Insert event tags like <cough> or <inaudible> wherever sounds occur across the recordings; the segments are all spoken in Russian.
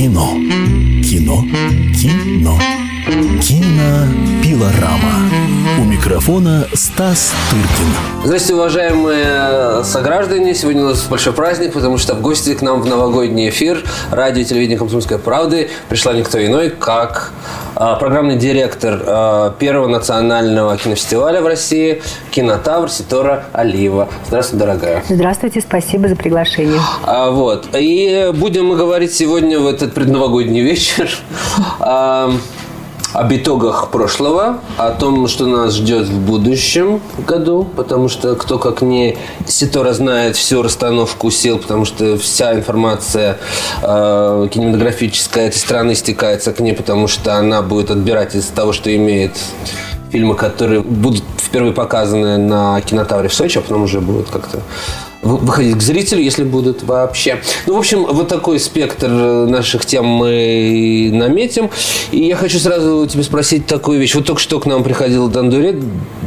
Кино. Кино. Кино. Кинопилорама. У микрофона Стас Тыркин. Здравствуйте, уважаемые сограждане. Сегодня у нас большой праздник, потому что в гости к нам в новогодний эфир радио и телевидение «Комсомольской правды» пришла никто иной, как а, программный директор а, первого национального кинофестиваля в России «Кинотавр» Ситора Алиева. Здравствуй, дорогая. Здравствуйте, спасибо за приглашение. А, вот. И будем мы говорить сегодня в этот предновогодний вечер <laughs> а, об итогах прошлого, о том, что нас ждет в будущем году, потому что кто как не Ситора знает всю расстановку сил, потому что вся информация э, кинематографическая этой страны стекается к ней, потому что она будет отбирать из того, что имеет фильмы, которые будут впервые показаны на кинотавре в Сочи, а потом уже будут как-то выходить к зрителю, если будут вообще. Ну, в общем, вот такой спектр наших тем мы наметим. И я хочу сразу тебе спросить такую вещь. Вот только что к нам приходил Дандурет,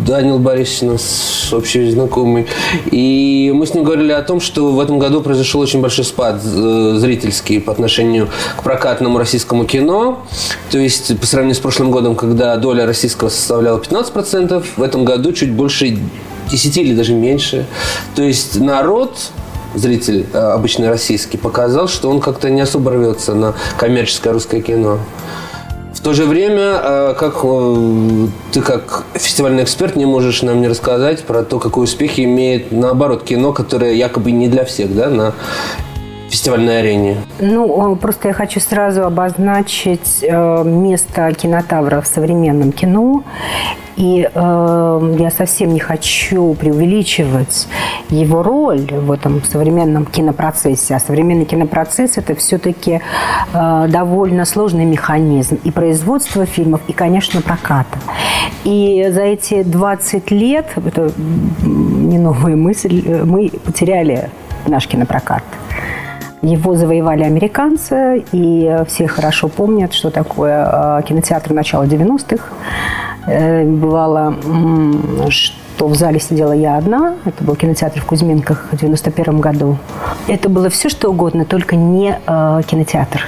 Данил Борисович, наш общий знакомый. И мы с ним говорили о том, что в этом году произошел очень большой спад э, зрительский по отношению к прокатному российскому кино. То есть, по сравнению с прошлым годом, когда доля российского составляла 15%, в этом году чуть больше 10 или даже меньше. То есть народ зритель э, обычный российский показал, что он как-то не особо рвется на коммерческое русское кино. В то же время, э, как э, ты как фестивальный эксперт не можешь нам не рассказать про то, какой успех имеет, наоборот, кино, которое якобы не для всех, да, на фестивальной арене? Ну, просто я хочу сразу обозначить место кинотавра в современном кино и э, я совсем не хочу преувеличивать его роль в этом современном кинопроцессе. А современный кинопроцесс – это все-таки э, довольно сложный механизм и производства фильмов, и, конечно, проката. И за эти 20 лет, это не новая мысль, мы потеряли наш кинопрокат. Его завоевали американцы, и все хорошо помнят, что такое э, кинотеатр начала 90-х. Э, бывало, что в зале сидела я одна. Это был кинотеатр в Кузьминках в 91 году. Это было все, что угодно, только не э, кинотеатр.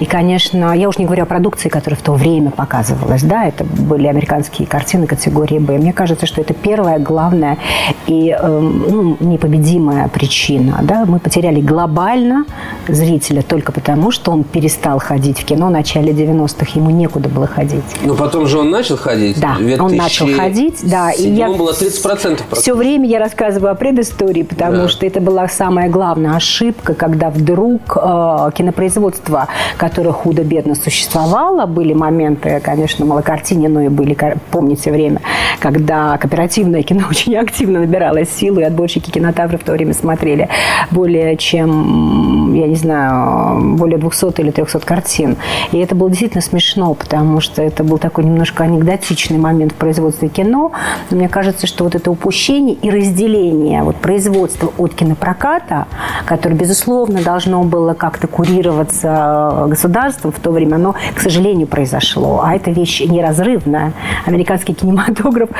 И, конечно, я уж не говорю о продукции, которая в то время показывалась, да, это были американские картины категории «Б». Мне кажется, что это первая, главная и э, ну, непобедимая причина, да. Мы потеряли глобально зрителя только потому, что он перестал ходить в кино в начале 90-х, ему некуда было ходить. Но потом же он начал ходить. Да, он начал ходить, да. И я было 30%. Все время я рассказываю о предыстории, потому да. что это была самая главная ошибка, когда вдруг э, кинопроизводство, которая худо-бедно существовала. Были моменты, конечно, малокартине, но и были, помните время, когда кооперативное кино <laughs> очень активно набирало силу, и отборщики кинотавры в то время смотрели более чем, я не знаю, более 200 или 300 картин. И это было действительно смешно, потому что это был такой немножко анекдотичный момент в производстве кино. Но мне кажется, что вот это упущение и разделение вот производства от кинопроката, которое, безусловно, должно было как-то курироваться государством в то время, оно, к сожалению, произошло. А эта вещь неразрывная. Американский кинематограф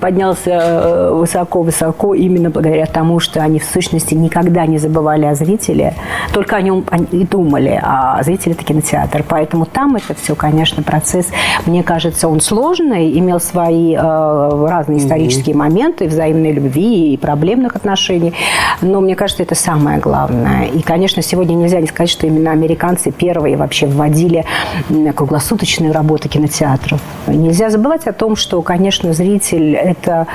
поднялся высоко-высоко именно благодаря тому, что они в сущности никогда не забывали о зрителе, только о нем и думали, а зритель – это кинотеатр. Поэтому там это все, конечно, процесс, мне кажется, он сложный, имел свои э, разные исторические моменты взаимной любви и проблемных отношений, но мне кажется, это самое главное. И, конечно, сегодня нельзя не сказать, что именно американцы первые вообще вводили круглосуточную работу кинотеатров. Нельзя забывать о том, что, конечно, зритель – это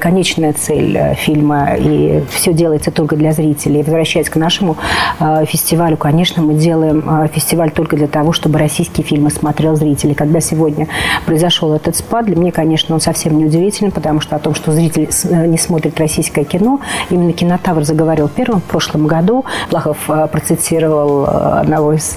конечная цель э, фильма, и все делается только для зрителей. Возвращаясь к нашему э, фестивалю, конечно, мы делаем э, фестиваль только для того, чтобы российские фильмы смотрел зритель. И когда сегодня произошел этот спад, для меня, конечно, он совсем не удивительный, потому что о том, что зритель не смотрит российское кино, именно кинотавр заговорил первым в прошлом году. Плахов процитировал одного из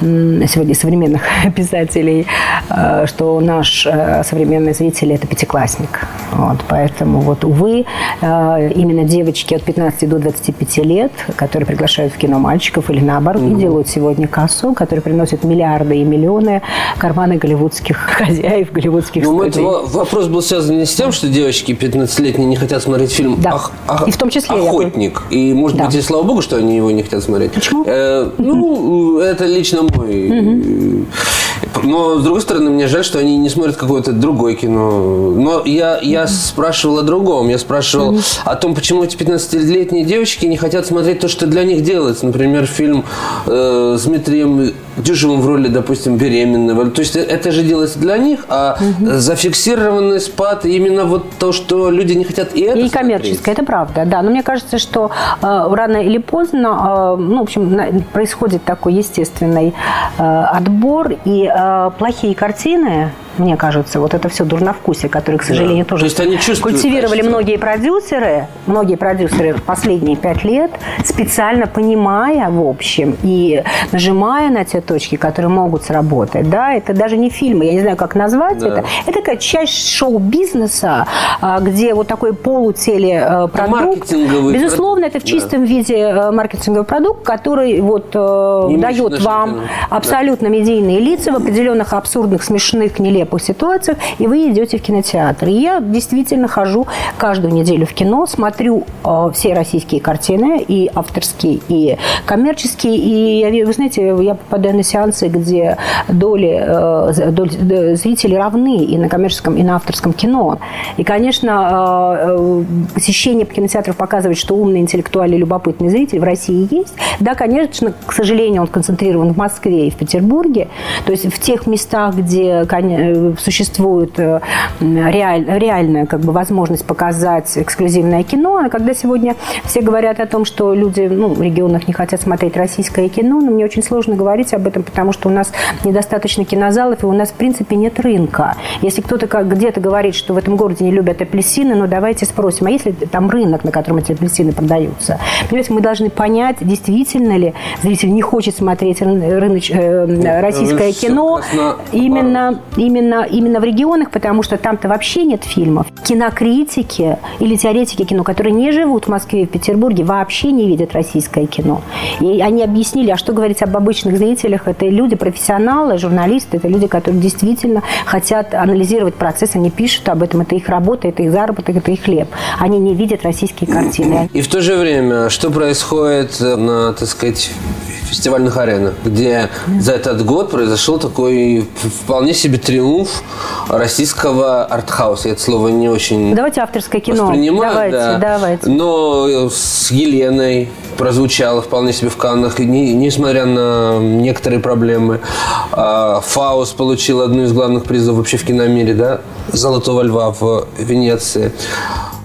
сегодня современных <laughs> писателей, э, что наш э, современный зритель – это пятиклассник. Вот, поэтому, вот, увы, э, именно девочки от 15 до 25 лет, которые приглашают в кино мальчиков или наоборот, угу. и делают сегодня кассу, которые приносят миллиарды и миллионы карманы голливудских <laughs> хозяев, голливудских ну, студий. Вопрос был связан не с тем, что девочки 15-летние не хотят смотреть фильм да. ах, ах, и в том числе «Охотник». И, может да. быть, и слава богу, что они его не хотят смотреть. Почему? Э, ну, это лично домой. Но, с другой стороны, мне жаль, что они не смотрят какое-то другое кино. Но я, я спрашивал о другом. Я спрашивал о том, почему эти 15-летние девочки не хотят смотреть то, что для них делается. Например, фильм э, с Дмитрием Дюжевым в роли, допустим, беременного. То есть это же делается для них, а зафиксированный спад именно вот то, что люди не хотят и это И коммерческое, это правда, да. Но мне кажется, что э, рано или поздно, э, ну, в общем, на- происходит такой естественный отбор, и э, плохие картины, мне кажется, вот это все дурновкусие, которое, к сожалению, тоже То есть они чувствуют культивировали качество. многие продюсеры, многие продюсеры в последние пять лет, специально понимая, в общем, и нажимая на те точки, которые могут сработать, да, это даже не фильмы, я не знаю, как назвать Да. это, это такая часть шоу-бизнеса, а, где вот такой полутелепродукт. Маркетинговый Безусловно, это в чистом виде э, маркетинговый продукт, который вот э, Не дает вам абсолютно медийные лица в определенных абсурдных, смешных, нелепых ситуациях, и вы идете в кинотеатр. И я действительно хожу каждую неделю в кино, смотрю э, все российские картины, и авторские, и коммерческие, и я, вы знаете, я попадаю на сеансы, где доли, э, доли зрителей равны и на коммерческом, и на авторском кино. И, конечно, э, э, посещение кинотеатров показывает, что умный, интеллектуальный, любопытный зритель в России есть. Да, конечно, к сожалению, он концентрирован в Москве и в Петербурге. То есть в тех местах, где существует э, реаль- реальная как бы, возможность показать эксклюзивное кино, а когда сегодня все говорят о том, что люди ну, в регионах не хотят смотреть российское кино, но мне очень сложно говорить об этом, потому что у нас недостаточно кинозалов, и у нас, в принципе, нет рынка. Если кто-то как где-то говорит, что в этом городе не любят апельсины, ну давайте спросим, а если там рынок, на котором эти апельсины продаются? Понимаете, мы должны понять, действительно ли зритель не хочет смотреть рын- рыноч- э, российское вы всё кино красно- именно, именно, именно в регионах, потому что там-то вообще нет фильмов. Кинокритики или теоретики кино, которые не живут в Москве и в Петербурге, вообще не видят российское кино. И они объяснили, а что говорить об обычных зрителях? Это люди, профессионалы, журналисты, это люди, которые действительно хотят анализировать процесс, они пишут об этом, это их работа, это их заработок, это их хлеб. Они не видят российские картины. И в то же время, что происходит на, так сказать, фестивальных аренах, где за этот год произошел такой вполне себе триумф российского артхауса. Я это слово не очень Давайте авторское кино. воспринимаю, давайте, да. давайте. Но э, с Еленой прозвучало вполне себе в Каннах, не- несмотря на некоторые проблемы. А, Фаус получил одну из главных призов вообще в киномире, да, «Золотого льва» в Венеции.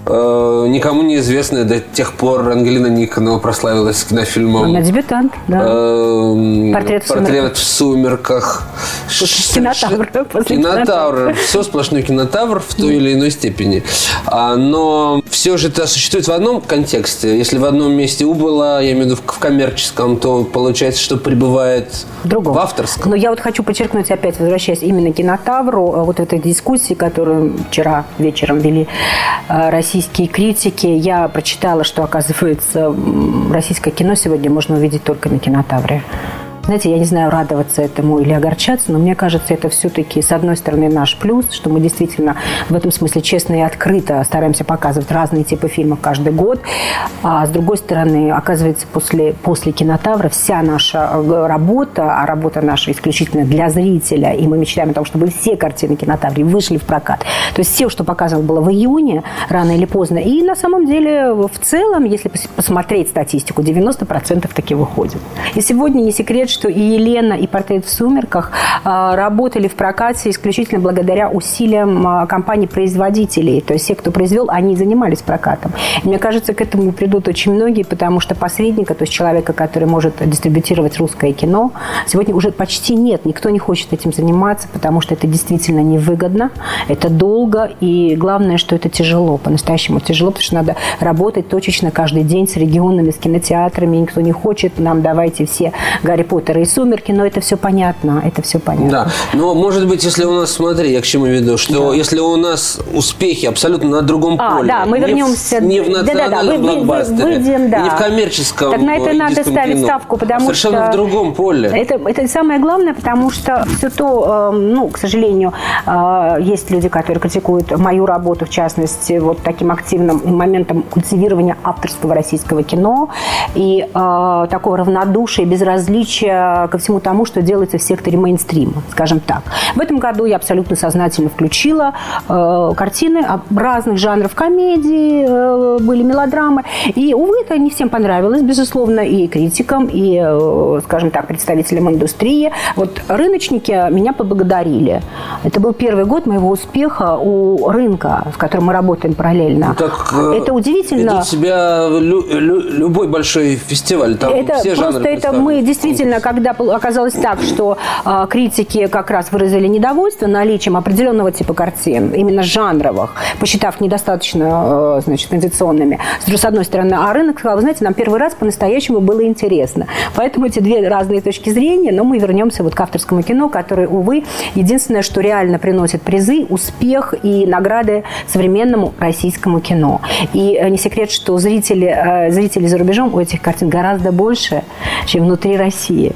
Э, Никому неизвестная до тех пор Ангелина Никонова прославилась кинофильмом Она дебютант, да. Эм, Портрет в портрет в сумерках. Кинотавр. Кинотавр. Все сплошной кинотавр в той или иной степени. А, Но все же это существует в одном контексте. Если в одном месте убыло, я имею в виду в коммерческом, то получается, что прибывает в другом. в авторском. Но я вот хочу подчеркнуть, опять возвращаясь именно к кинотавру, э, вот этой дискуссии, которую вчера вечером вели э, российские критики, я прочитала, что, оказывается, российское кино сегодня можно увидеть только на кинотавре. Знаете, я не знаю, радоваться этому или огорчаться, но мне кажется, это все-таки, с одной стороны, наш плюс, что мы действительно в этом смысле честно и открыто стараемся показывать разные типы фильмов каждый год. А с другой стороны, оказывается, после, после кинотавра вся наша э, работа, а работа наша исключительно для зрителя, и мы мечтаем о том, чтобы все картины кинотавре вышли в прокат. То есть все, что показано было в июне, рано или поздно. И на самом деле, в целом, если пос- посмотреть статистику, 90% таки выходит. И сегодня не секрет, что и Елена, и «Портрет в сумерках» а, работали в прокате исключительно благодаря усилиям а, компаний-производителей. То есть все, кто произвел, они занимались прокатом. И мне кажется, к этому придут очень многие, потому что посредника, то есть человека, который может дистрибутировать русское кино, сегодня уже почти нет. Никто не хочет этим заниматься, потому что это действительно невыгодно, это долго, и главное, что это тяжело, по-настоящему тяжело, потому что надо работать точечно каждый день с регионами, с кинотеатрами, никто не хочет, нам давайте все Гарри Поттера и Сумерки, но это все понятно, это все понятно. Да, но может быть, если у нас, смотри, я к чему веду, что если у нас успехи абсолютно на другом А, поле, да, мы не в- вернемся. не в национальном вы- вы- вы- блокбастере, выйдем, да. не в коммерческом Так на это э, надо ставить кино, ставку, потому а совершенно что... в другом поле. Это, это самое главное, потому что все то, э, ну, к сожалению, э, есть люди, которые критикуют мою работу, в частности, вот таким активным моментом культивирования авторского российского кино и э, такого равнодушия, безразличия ко всему тому, что делается в секторе мейнстрима, скажем так. В этом году я абсолютно сознательно включила э, картины разных жанров комедии, э, были мелодрамы. И, увы, это не всем понравилось, безусловно, и критикам, и, э, скажем так, представителям индустрии. Вот рыночники меня поблагодарили. Это был первый год моего успеха у рынка, в котором мы работаем параллельно. Ну, так, э, это удивительно. Ведет себя лю, лю, любой большой фестиваль. Там это все просто это мы действительно, когда оказалось так, что э, критики как раз выразили недовольство наличием определенного типа картин, именно жанровых, посчитав недостаточно, э, значит, традиционными. С одной стороны, а рынок сказал, вы знаете, нам первый раз по-настоящему было интересно. Поэтому эти две разные точки зрения, но мы вернемся вот к авторскому кино, которое, увы, единственное, что реально приносит призы, успех и награды современному российскому кино. И э, не секрет, что зрители, э, зрители за рубежом у этих картин гораздо больше, чем внутри России.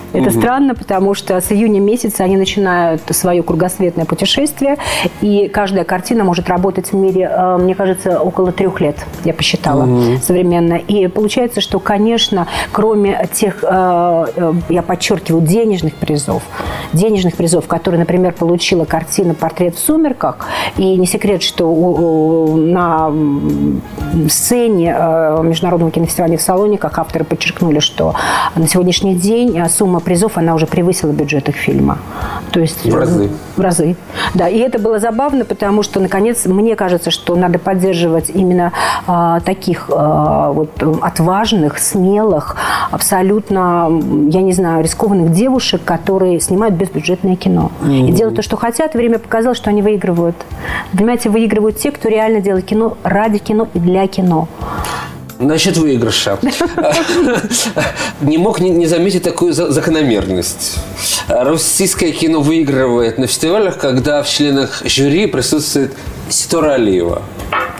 Это угу. странно, потому что с июня месяца они начинают свое кругосветное путешествие, и каждая картина может работать в мире, э, мне кажется, около трех лет, я посчитала, угу. современно. И получается, что, конечно, кроме тех, э, э, я подчеркиваю, денежных призов, денежных призов, которые, например, получила картина «Портрет в сумерках», и не секрет, что на сцене Международного кинофестиваля в Салониках авторы подчеркнули, что на сегодняшний день сумма призов, она уже превысила бюджет их фильма. То есть, в разы. В разы. Да, и это было забавно, потому что, наконец, мне кажется, что надо поддерживать именно а, таких а, вот отважных, смелых, абсолютно, я не знаю, рискованных девушек, которые снимают безбюджетное кино. Mm-hmm. И делают то, что хотят. Время показало, что они выигрывают. Понимаете, выигрывают те, кто реально делает кино ради кино и для кино. Насчет выигрыша. Не мог не заметить такую закономерность. Российское кино выигрывает на фестивалях, когда в членах жюри присутствует Ситора Алиева.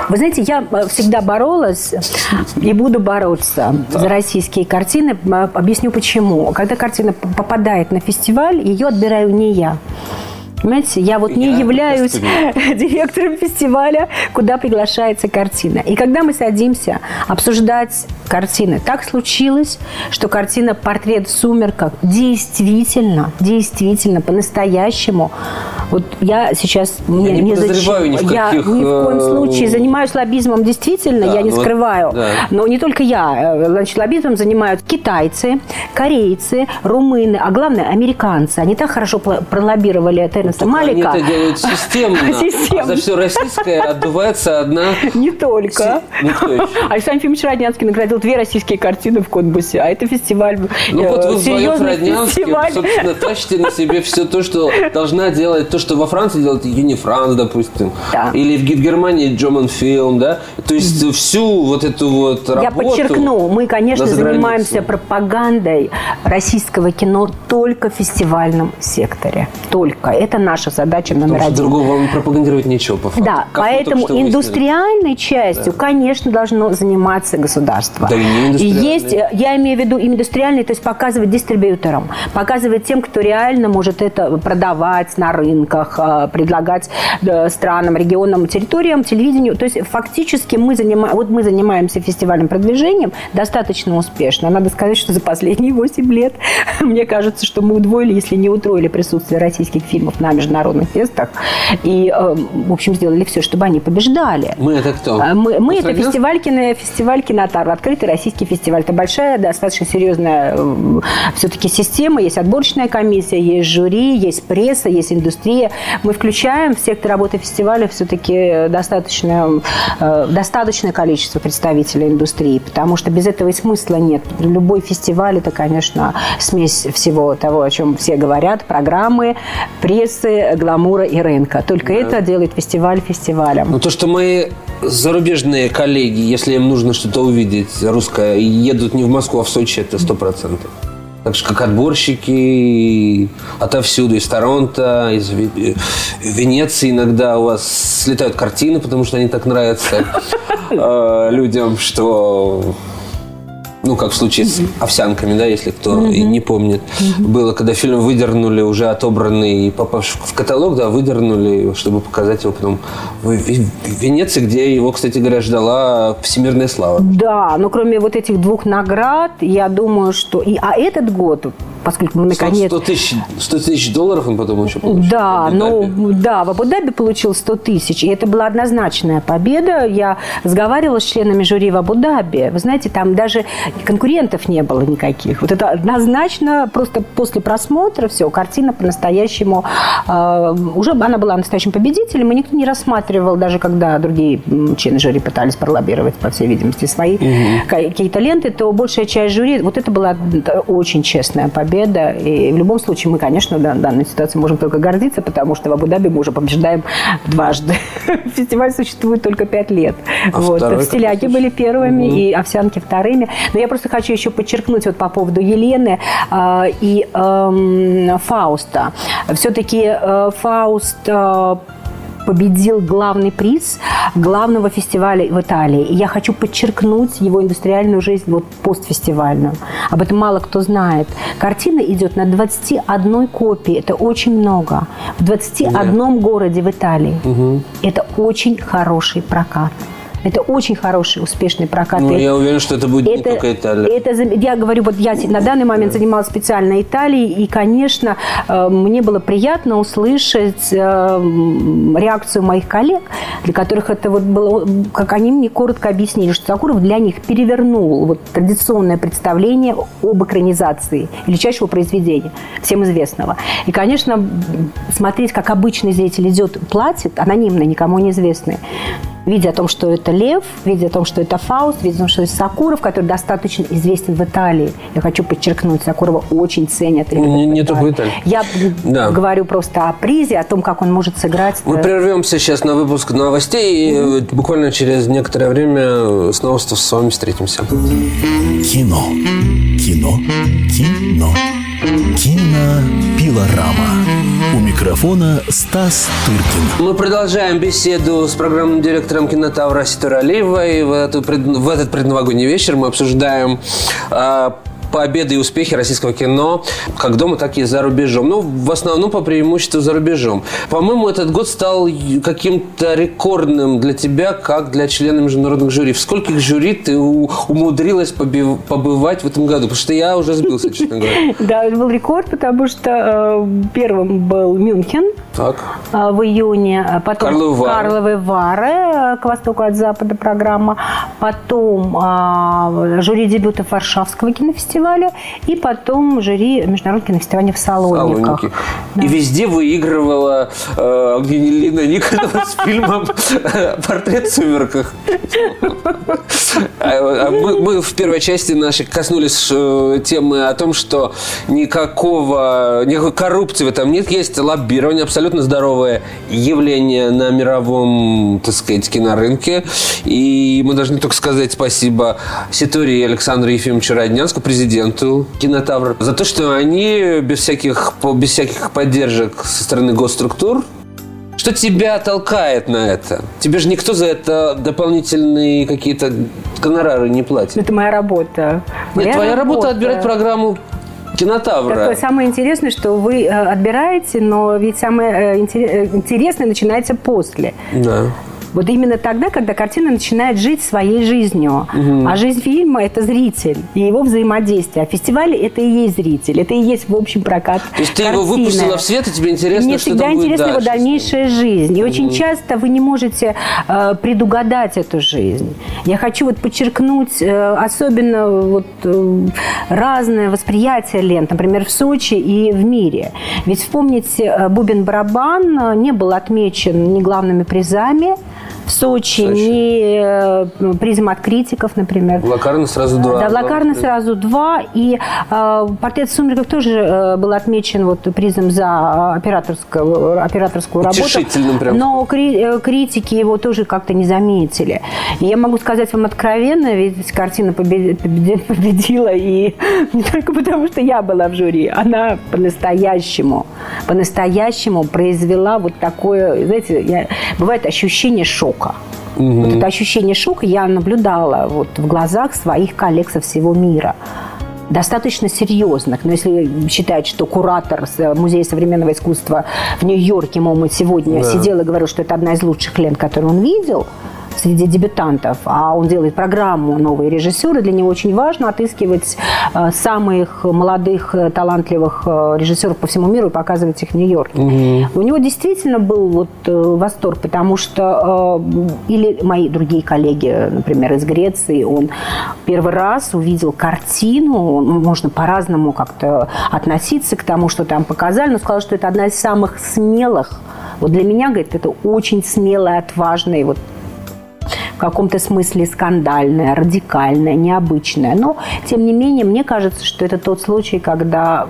Вы знаете, я э, всегда боролась и буду бороться да. за российские картины. Объясню почему. Когда картина попадает на фестиваль, ее отбираю не я. Понимаете, я вот не я являюсь <laughs> директором фестиваля, куда приглашается картина. И когда мы садимся обсуждать картины, так случилось, что картина «Портрет в сумерках» действительно, действительно, по-настоящему, вот я сейчас я не, не подозреваю ни в каких... Я ни в коем э, случае занимаюсь лоббизмом, действительно, да, я не ну, скрываю. Да. Но не только я. Э, значит, лоббизмом занимаются китайцы, корейцы, румыны, а главное, американцы. Они так хорошо пролоббировали Тернес Ну, Малика. Они это делают системно, <laughs> системно. а за все российское отдувается одна... Не только. Никто <laughs> Александр Ефимович Роднянский наградил две российские картины в Конбусе, а это фестиваль Ну вот вы вдвоем с Роднянским, собственно, тащите на себе все то, что должна делать, то, что во Франции делает Юнифранс, допустим, да. или в Германии Джоман Фильм, да, то есть всю вот эту вот работу... Я подчеркну, мы, конечно, занимаемся пропагандой российского кино только в фестивальном секторе, только. Это наша задача номер Потому один. другого вам пропагандировать нечего, по факту. Да, как поэтому индустриальной частью, да. конечно, должно заниматься государство. Да, и не Есть, я имею в виду индустриальный, то есть показывать дистрибьюторам, показывать тем, кто реально может это продавать на рынках, а, предлагать странам, регионам, территориям, телевидению. То есть фактически мы, занимаем, вот мы занимаемся фестивальным продвижением достаточно успешно. Надо сказать, что за последние 8 лет, <laughs> мне кажется, что мы удвоили, если не утроили присутствие российских фильмов на международных фестах. И, э, в общем, сделали все, чтобы они побеждали. Мы это кто? А, мы, мы это фестиваль, кино, фестиваль кинотар, открытый российский фестиваль. Это большая, достаточно серьезная э, все-таки система. Есть отборочная комиссия, есть жюри, есть пресса, есть индустрия. Мы включаем в сектор работы фестиваля все-таки достаточное, э, достаточное количество представителей индустрии, потому что без этого и смысла нет. Любой фестиваль – это, конечно, смесь всего того, о чем все говорят, программы, прессы, гламура и рынка. Только да. это делает фестиваль фестивалем. Ну, то, что мои зарубежные коллеги, если им нужно что-то увидеть русское, едут не в Москву, а в Сочи, это сто процентов. Так же, как отборщики отовсюду, из Торонто, из Венеции иногда у вас слетают картины, потому что они так нравятся <laughs> э, людям, что ну, как в случае с овсянками, да, если кто и не помнит, было, когда фильм выдернули, уже отобранный, попавший в каталог, да, выдернули, чтобы показать его потом в Венеции, где его, кстати говоря, ждала всемирная слава. Да, но кроме вот этих двух наград, я думаю, что... И, а этот год, поскольку мы наконец... 100 тысяч, 100 тысяч долларов он потом еще получил. Да, ну да, в Абу-Даби получил 100 тысяч, и это была однозначная победа. Я разговаривала с членами жюри в Абу-Даби. Вы знаете, там даже конкурентов не было никаких. Вот это однозначно просто после просмотра все, картина по-настоящему э, уже она была настоящим победителем, и никто не рассматривал, даже когда другие члены жюри пытались пролоббировать, по всей видимости, свои какие-то ленты, то большая часть жюри, вот это была очень честная победа. И в любом случае мы, конечно, в дан- данной ситуации можем только гордиться, потому что в Абу-Даби мы уже побеждаем дважды. <laughs> Фестиваль существует только пять лет. А вот. второй стиляки были первыми и овсянки вторыми. Но я просто хочу еще подчеркнуть вот по поводу Елены э, и эм, Фауста. Все-таки э, Фауст э, победил главный приз главного фестиваля в Италии. И я хочу подчеркнуть его индустриальную жизнь вот постфестивальную. Об этом мало кто знает. Картина идет на 21 копии. Это очень много. В 21 городе в Италии. Это очень хороший прокат. Это очень хороший, успешный прокат. Ну, И я уверен, что это будет не только Италия. это я говорю, вот я на данный момент занималась специально Италией, и, конечно, э, мне было приятно услышать э, реакцию моих коллег, для которых это вот было, как они мне коротко объяснили, что Сакуров для них перевернул вот традиционное представление об экранизации величайшего произведения, всем известного. И, конечно, смотреть, как обычный зритель идет, платит, анонимно, никому неизвестный, видя о том, что это Лев, видя о том, что это Фауст, видя о том, что это Сакуров, который достаточно известен в Италии. Я хочу подчеркнуть, Сакурова очень ценят. Не- не только в Италии. Я Да. говорю просто о призе, о том, как он может сыграть. Мы э, прервемся сейчас на выпуск новостей и э, буквально через некоторое время снова с с вами встретимся. Кино. Кино. Кино. Кинопилорама. У микрофона Стас Тыркин. Мы продолжаем беседу с программным директором кинотавра Ситора Алиевой. В, эту в этот предновогодний вечер мы обсуждаем а, победы и успехи российского кино как дома, так и за рубежом. Ну, в основном по преимуществу за рубежом. По-моему, этот год стал каким-то рекордным для тебя, как для члена международных жюри. В скольких жюри ты умудрилась побывать в этом году? Потому что я уже сбился, честно говоря. <laughs> Да, это был рекорд, потому что э, первым был Мюнхен э, в июне, а потом Карловы Вары. Э, к востоку от запада программа, потом э, жюри дебютов Варшавского кинофестиваля и потом жюри Международного кинофестиваля в Салониках. Салоники. И везде выигрывала э, Ангелина Никонова <laughs> с фильмом «Портрет в сумерках». А, а Мы, в первой части нашей коснулись э, темы о том, что никакого, никакой коррупции в этом нет. Есть лоббирование, абсолютно здоровое явление на мировом, так сказать, кинорынке. И мы должны только сказать спасибо Ситуре и Александру Ефимовичу Роднянскому, президенту кинотавра, за то, что они без всяких, без всяких поддержек со стороны госструктур что тебя толкает на это? Тебе же никто за это дополнительные какие-то гонорары не платит. Это моя работа. Нет, Моя твоя работа отбирать программу кинотавра. Такое самое интересное, что вы э, отбираете, но ведь самое э, э, интересное начинается после. Да. Вот именно тогда, когда картина начинает жить своей жизнью. А жизнь фильма – это зритель и его взаимодействие. А фестиваль – это и есть зритель. Это и есть, в общем, прокат То есть ты его картины. выпустила в свет, и тебе интересно, Мне что всегда интересна его дальнейшая жизнь. И очень часто вы не можете э, предугадать эту жизнь. Я хочу вот подчеркнуть э, особенно вот э, разное восприятие лент, например, в Сочи и в мире. Ведь вспомните, э, Бубен-барабан не был отмечен ни главными призами Сочи, Сочи. ни э, призом от критиков, например. Лакарно сразу два. Да, в Лакарно сразу два. И э, портрет в сумерках тоже э, был отмечен вот призом за операторскую, операторскую работу. Прям. Но кри- э, критики его тоже как-то не заметили. И я могу сказать вам откровенно, ведь картина побе- победи- победила и <laughs> не только потому, что я была в жюри, она по-настоящему, по-настоящему произвела вот такое, знаете, я- бывает ощущение шока. Вот это ощущение шока я наблюдала вот в глазах своих коллег со всего мира достаточно серьезных. Но если считать, что куратор Музея современного искусства в Нью-Йорке, по-моему, сегодня Да. сидел и говорил, что это одна из лучших лент, которую он видел среди дебютантов, а он делает программу «Новые режиссеры», для него очень важно отыскивать э, самых молодых, э, талантливых э, режиссеров по всему миру и показывать их в Нью-Йорке. У него действительно был вот восторг, потому что или мои другие коллеги, например, из Греции, он первый раз увидел картину, можно по-разному как-то относиться к тому, что там показали, но сказал, что это одна из самых смелых. Вот для меня, говорит, это очень смелая, отважная, вот каком-то смысле скандальная, радикальная, необычная. Но, тем не менее, мне кажется, что это тот случай, когда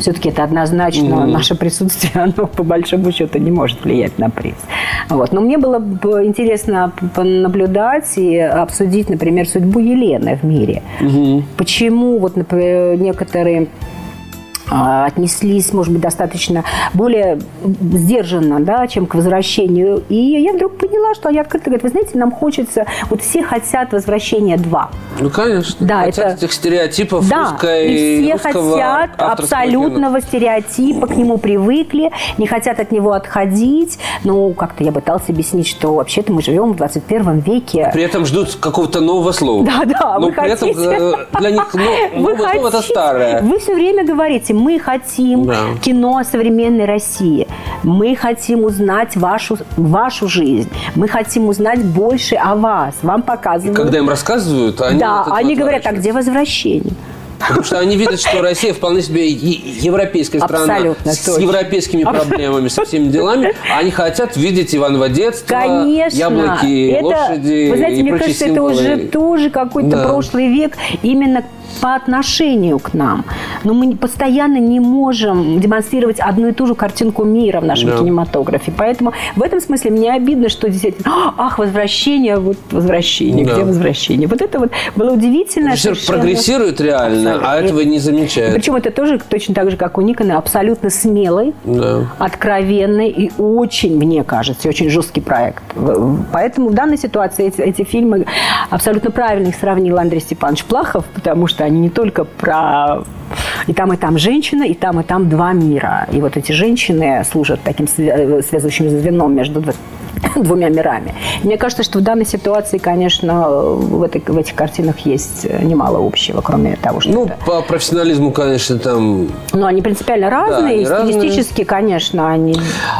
все-таки это однозначно наше присутствие, <laughs> оно по большому счету не может влиять на приз. Вот. Но мне было бы интересно наблюдать и обсудить, например, судьбу Елены в мире. Почему вот, например, некоторые отнеслись, может быть, достаточно более сдержанно, да, чем к возвращению. И я вдруг поняла, что они открыто говорят, вы знаете, нам хочется, вот все хотят возвращения два. Ну, конечно. Да, хотят это- этих стереотипов Да, русской, и все хотят абсолютного стереотипа, к нему привыкли, не хотят от него отходить. Ну, как-то я пыталась объяснить, что вообще-то мы живем в 21 веке. кино. При этом ждут какого-то нового слова. Да, да, Но вы при этом хотите. э, для них ну, новое слово это старое. Вы все время говорите, мы хотим Да. кино о современной России. Мы хотим узнать вашу, вашу жизнь. Мы хотим узнать больше о вас. Вам показывают. Когда им рассказывают, они да, от этого они говорят, а где возвращение? Потому что они видят, что Россия вполне себе европейская страна Абсолютно, с точно. европейскими проблемами, со всеми делами. Они хотят видеть Иванова детства, Конечно. яблоки, это, лошади Вы знаете, и мне кажется, это символы. уже тоже какой-то Да. прошлый век именно по отношению к нам. Но мы постоянно не можем демонстрировать одну и ту же картинку мира в нашем Да. кинематографе. Поэтому в этом смысле мне обидно, что действительно, ах, возвращение, вот возвращение, Да. где возвращение? Вот это вот было удивительно. Режиссер совершенно. прогрессирует реально, а Абсолютно. этого не замечает. Причем это тоже точно так же, как у Никона, абсолютно смелый, Да. откровенный и очень, мне кажется, очень жесткий проект. Поэтому в данной ситуации эти, эти фильмы абсолютно правильно их сравнил Андрей Степанович Плахов, потому что они не только про и там, и там женщина, и там, и там два мира. И вот эти женщины служат таким свя- связующим звеном между <coughs> двумя мирами. Мне кажется, что в данной ситуации, конечно, в, этой, в этих картинах есть немало общего, кроме того, что Ну, это по профессионализму, конечно, там... ну, они принципиально разные, они и разные. стилистически, конечно, они...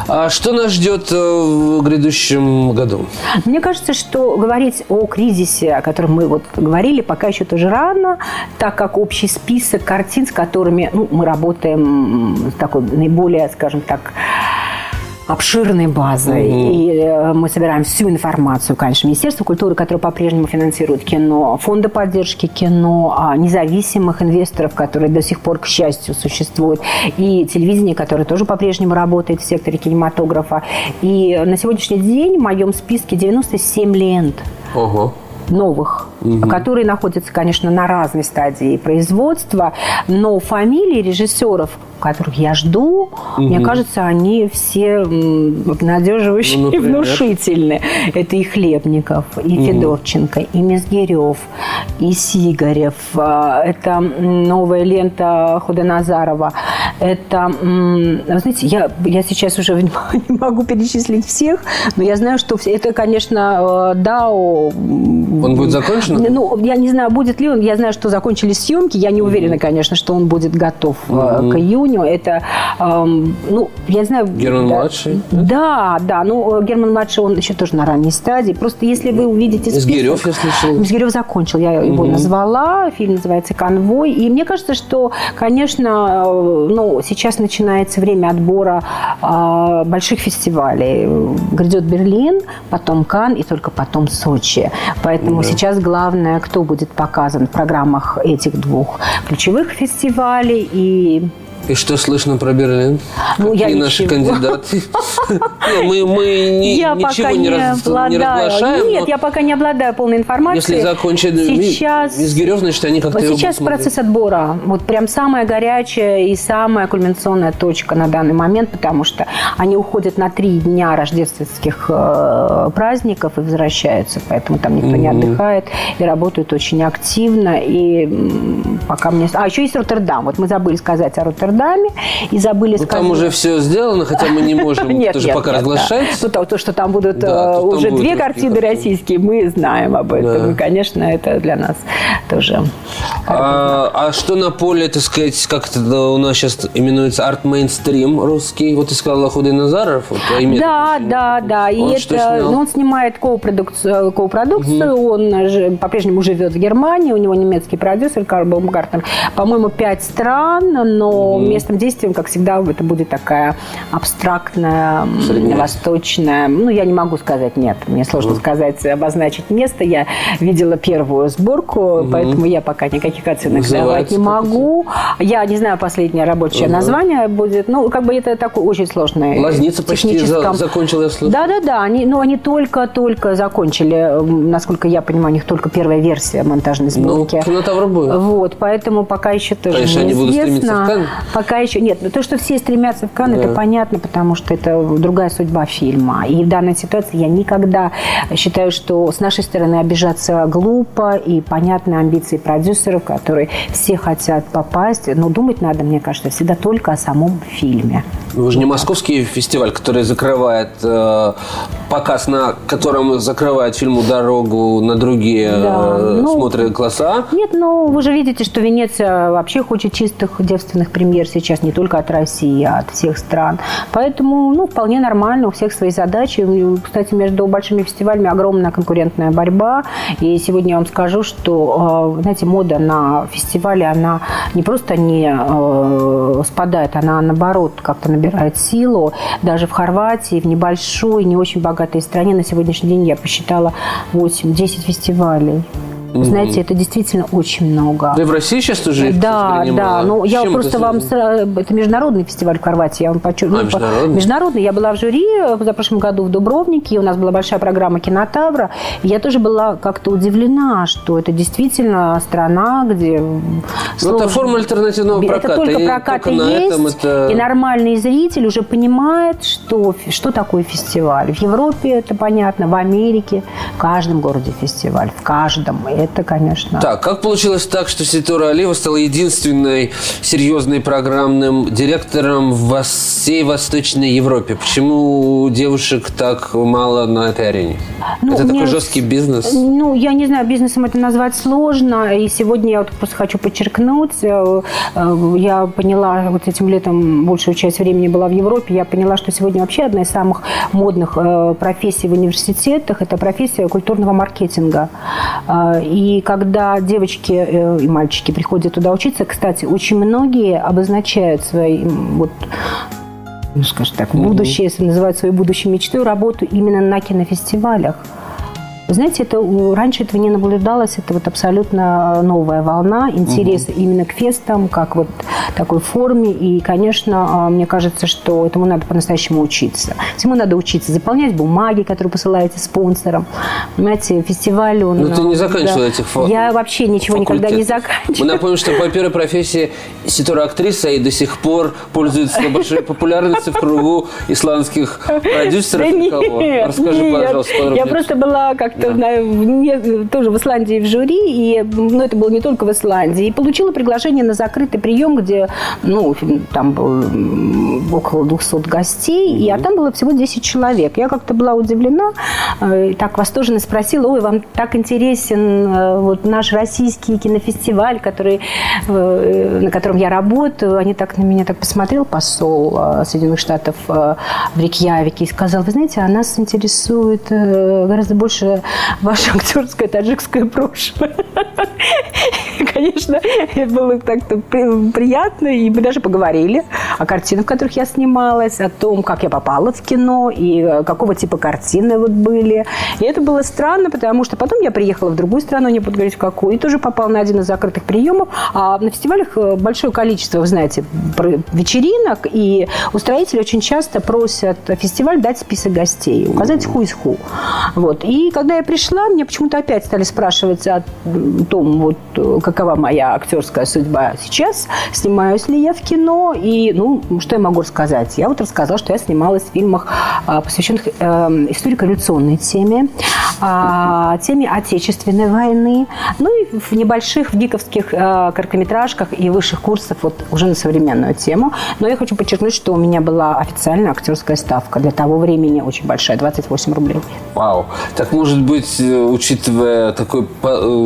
А что нас ждет э, в грядущем году? Мне кажется, что говорить о кризисе, о котором мы вот говорили, пока еще тоже рано, так как общий список картин, с которыми ну, мы работаем такой наиболее, скажем так, обширной базой. И э, мы собираем всю информацию, конечно, Министерство культуры, которое по-прежнему финансирует кино, фонды поддержки кино, а, независимых инвесторов, которые до сих пор, к счастью, существуют, и телевидение, которое тоже по-прежнему работает в секторе кинематографа. И на сегодняшний день в моем списке 97 лент Ого. новых, которые находятся, конечно, на разной стадии производства, но фамилии режиссеров, которых я жду, мне кажется, они все обнадеживающие Ну, и внушительные. Это и Хлебников, и Федорченко, и Мизгирев, и Сигарев. А, Это новая лента Худоназарова. Это, вы знаете, я, я сейчас уже <laughs> не могу перечислить всех, но я знаю, что это, конечно, э, Дао. Он будет закончен? Ну, я не знаю, будет ли он. Я знаю, что закончились съемки. Я не уверена, конечно, что он будет готов э, к июню. Это, эм, ну, я знаю... Герман-младший, Да, да. Ну, э, Герман-младший, он еще тоже на ранней стадии. Просто если вы увидите список... Мизгирев, я слышал. Мизгирев закончил, я его назвала. Фильм называется «Конвой». И мне кажется, что, конечно, э, ну, сейчас начинается время отбора больших фестивалей. Грядет Берлин, потом Кан и только потом Сочи. Поэтому сейчас главное, кто будет показан в программах этих двух ключевых фестивалей. И И что слышно про Берлин? Ну, я Какие наши ничего. кандидаты? <laughs> Не, Мы мы ни- я ничего пока не раз- не разглашаем. Нет, я пока не обладаю полной информацией. Если закончит Ми- сейчас... Значит, они как-то сейчас процесс отбора. Вот прям самая горячая и самая кульминационная точка на данный момент, потому что они уходят на три дня рождественских э, праздников и возвращаются, поэтому там никто не отдыхает и работают очень активно. И пока мне... А еще есть Роттердам. Вот мы забыли сказать о Роттердаме и забыли Ну, сказать... там уже все сделано, хотя мы не можем <laughs> Нет, тоже нет, пока нет, разглашать. да. Ну, то, то, что там будут Да, э, то там уже будут две картины картины. российские, мы знаем об этом. Да. И, конечно, это для нас тоже... А, а что на поле, так сказать, как это у нас сейчас именуется арт-мейнстрим русский? Вот ты сказала Худый Назаров. Вот, Да, да, да. И Он что это, ну, он снимает коупродукцию, коупродукцию он же по-прежнему живет в Германии, у него немецкий продюсер Карл Баумгартнер. По-моему, пять стран, но местом действием, как всегда, это будет такая абстрактная, Средняя. восточная. Ну, я не могу сказать нет. Мне сложно сказать, обозначить место. Я видела первую сборку, поэтому я пока никаких оценок давать не как это? могу. Я не знаю последнее рабочее название будет. Ну, как бы это такой очень сложный Лазница почти за- закончила, я слышал. Да, да, да. Они, ну, они только-только закончили. Насколько я понимаю, у них только первая версия монтажной Ну, сборки. кинотавр будет. Вот, поэтому пока еще тоже Конечно, они будут неизвестно. стремиться в Канн. Пока еще нет. Но то, что все стремятся в Канн, Да. это понятно, потому что это другая судьба фильма. И в данной ситуации я никогда считаю, что с нашей стороны обижаться глупо и понятны амбиции продюсеров, которые все хотят попасть. Но думать надо, мне кажется, всегда только о самом фильме. Вы же не московский фестиваль, который закрывает э, показ, на котором закрывает фильму дорогу на другие Да, э, ну, смотрят класса. Нет, ну вы же видите, что Венеция вообще хочет чистых девственных премьер сейчас не только от России, а от всех стран. Поэтому, ну, вполне нормально, у всех свои задачи. Кстати, между большими фестивалями огромная конкурентная борьба. И сегодня я вам скажу, что, э, знаете, мода на фестивале, она не просто не э, спадает, она наоборот как-то набирает силу. Даже в Хорватии, в небольшой, не очень богатой стране на сегодняшний день я посчитала 8-10 фестивалей. Вы Знаете, это действительно очень много. Да и в России сейчас тоже их, Да, да. Ну, я просто это вам... сра- Это международный фестиваль в Хорватии. Я вам подчеркну. А, международный? Международный. Я была в жюри за прошлом году в Дубровнике. У нас была большая программа кинотавра. И я тоже была как-то удивлена, что это действительно страна, где... Ну, это форма альтернативного Это проката. только и прокат только и есть. этом это... И нормальный зритель уже понимает, что, что такое фестиваль. В Европе это понятно, в Америке, в каждом городе фестиваль, в каждом. Это, конечно... Так, как получилось так, что Ситура Алиева стала единственной серьезной программным директором во всей Восточной Европе? Почему девушек так мало на этой арене? Ну, это такой жесткий бизнес? Ну, я не знаю, бизнесом это назвать сложно. И сегодня я вот просто хочу подчеркнуть, э, э, я поняла, вот этим летом большую часть времени была в Европе, я поняла, что сегодня вообще одна из самых модных э, профессий в университетах – это профессия культурного маркетинга. И когда девочки э, и мальчики приходят туда учиться, кстати, очень многие обозначают свои вот ну, скажем так, будущее, если называют свою будущую мечту, работу именно на кинофестивалях. Вы знаете, это, раньше этого не наблюдалось, это вот абсолютно новая волна интереса именно к фестам, как вот такой форме. И, конечно, а, мне кажется, что этому надо по-настоящему учиться. Всему надо учиться заполнять бумаги, которые посылаете спонсорам. Понимаете, фестиваль, он... Ну, ты не а, заканчивала да. этих фа- Я вообще ничего никогда не факультетов. заканчивала. Мы напомним, что по первой профессии Ситура актриса и до сих пор пользуется большой популярностью в кругу исландских продюсеров. Да нет, Расскажи, нет. пожалуйста, подробнее. Я просто была не- тоже в Исландии в жюри, и ну, это было не только в Исландии, и получила приглашение на закрытый прием, где ну, там было около 200 гостей, и, а там было всего 10 человек. Я как-то была удивлена, э, и так восторженно спросила, ой, вам так интересен э, вот наш российский кинофестиваль, который, э, на котором я работаю. Они так на меня так посмотрел, посол Соединенных Штатов в Рейкьявике, и сказал, вы знаете, а нас интересует гораздо больше ваше актерское таджикское прошлое. Конечно, было так-то при- приятно, и мы даже поговорили о картинах, в которых я снималась, о том, как я попала в кино, и э, какого типа картины вот были. И это было странно, потому что потом я приехала в другую страну, не буду говорить в какую, и тоже попала на один из закрытых приемов. А на фестивалях э, большое количество, вы знаете, вечеринок, и устроители очень часто просят фестиваль дать список гостей, указать ху из ху. Вот. И когда я пришла, мне почему-то опять стали спрашивать о том, вот, э, какова моя актерская судьба сейчас, снимаюсь ли я в кино, и, ну, что я могу рассказать? Я вот рассказала, что я снималась в фильмах, а, посвященных э, историко-революционной теме, а, теме Отечественной войны, ну и в небольших, в гиковских э, короткометражках и высших курсах вот уже на современную тему. Но я хочу подчеркнуть, что у меня была официальная актерская ставка для того времени очень большая, 28 рублей. Вау. Так, может быть, учитывая такой,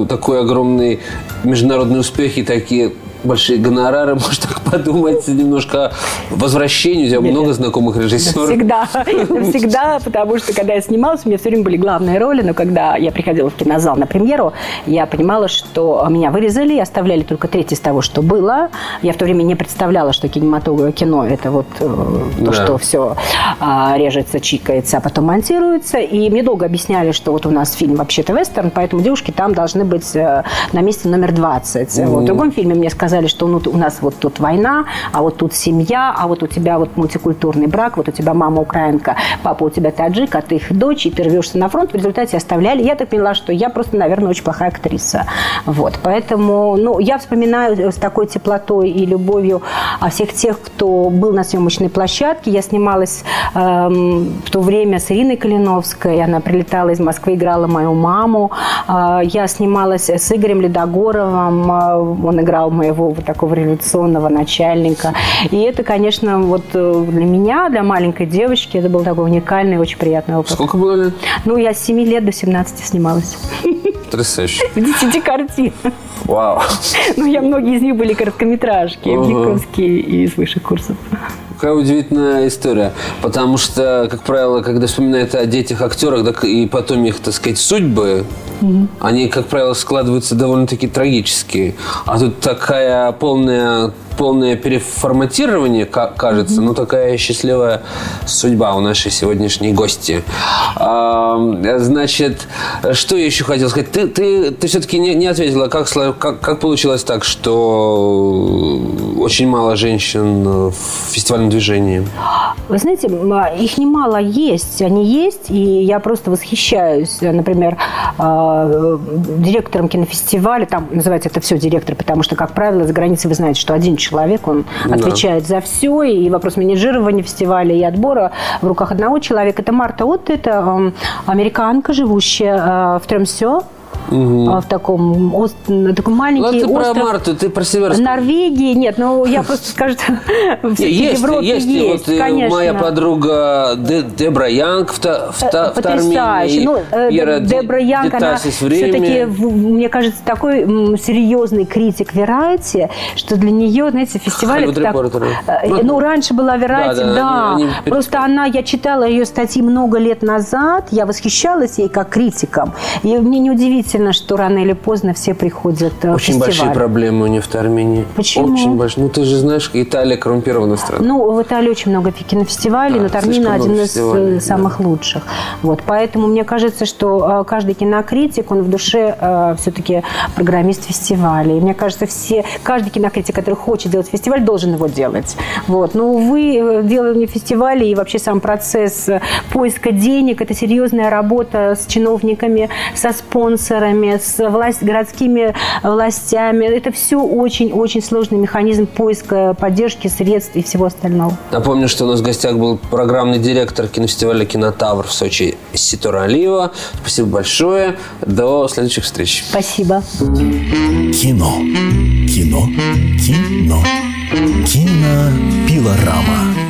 такой огромный международный успех и такие большие гонорары, <laughs> можно так подумать, немножко возвращению. У тебя много знакомых режиссеров. Всегда. Всегда, потому что когда я снималась, у меня все время были главные роли, но когда я приходила в кинозал на премьеру, я понимала, что меня вырезали, оставляли только треть из того, что было. Я в то время не представляла, что кинематограф, кино – это вот э, то, да. что все а, режется, чикается, а потом монтируется. И мне долго объясняли, что вот у нас фильм вообще-то вестерн, поэтому девушки там должны быть э, на месте номер 20. Вот. В другом фильме мне сказали, сказали, что ну, у нас вот тут война, а вот тут семья, а вот у тебя вот мультикультурный брак, вот у тебя мама украинка, папа у тебя таджик, а ты их дочь, и ты рвешься на фронт. В результате оставляли. Я так поняла, что я просто, наверное, очень плохая актриса. Вот. Поэтому, ну, я вспоминаю с такой теплотой и любовью о всех тех, кто был на съемочной площадке. Я снималась эм, в то время с Ириной Калиновской. Она прилетала из Москвы, играла мою маму. Э, я снималась с Игорем Ледогоровым. Э, он играл моего такого, такого революционного начальника. И это, конечно, вот э, для меня, для маленькой девочки, это был такой уникальный, очень приятный опыт. Сколько было лет? Ну, я с 7 лет до 17 снималась. Потрясающе. В 10 картин. Вау. Ну, я многие из них были короткометражки, гиковские из высших курсов. Какая удивительная история. Потому что, как правило, когда вспоминают о детях актерах, так и потом их, так сказать, судьбы, mm-hmm. они, как правило, складываются довольно-таки трагические. А тут такая полная полное переформатирование, кажется, но такая счастливая судьба у нашей сегодняшней гости. А, значит, что я еще хотел сказать? Ты, ты, ты все-таки не, не ответила, как, как, как получилось так, что очень мало женщин в фестивальном движении? Вы знаете, их немало есть, они есть, и я просто восхищаюсь, например, а, директором кинофестиваля, там называется это все директор, потому что, как правило, за границей вы знаете, что один человек, он да. отвечает за все, и вопрос менеджирования фестиваля и отбора в руках одного человека. Это Марта Отт, это американка, живущая э, в Тремсё, угу. в таком, ост, таком маленький ну, ты остров. про Марту, ты про себя Норвегии, нет, ну я просто скажу, в Европе <laughs> есть. есть конечно. Моя подруга Дебра Янг в, Потрясающе. Ну, Пьера Дебра Янг, она все-таки, мне кажется, такой серьезный критик Верайте, что для нее, знаете, фестиваль... так, ну, ну, раньше была Верайте, да, просто она, я читала ее статьи много лет назад, я восхищалась ей как критиком, и мне неудивительно, удивительно, что рано или поздно все приходят э, Очень в большие проблемы у них в Армении. Почему? Очень большие. Ну, ты же знаешь, Италия коррумпированная страна. Ну, в Италии очень много кинофестивалей, да, но Тармина один из э, самых да. лучших. Вот, поэтому мне кажется, что э, каждый кинокритик, он в душе э, все-таки программист фестиваля. И мне кажется, все, каждый кинокритик, который хочет делать фестиваль, должен его делать. Вот. Но, увы, делание фестиваля и вообще сам процесс поиска денег – это серьезная работа с чиновниками, со спонсорами, инвесторами, с власть, городскими властями. Это все очень-очень сложный механизм поиска поддержки, средств и всего остального. Напомню, что у нас в гостях был программный директор кинофестиваля «Кинотавр» в Сочи Ситура Алиева. Спасибо большое. До следующих встреч. Спасибо. Кино. Кино. Кино. Кинопилорама.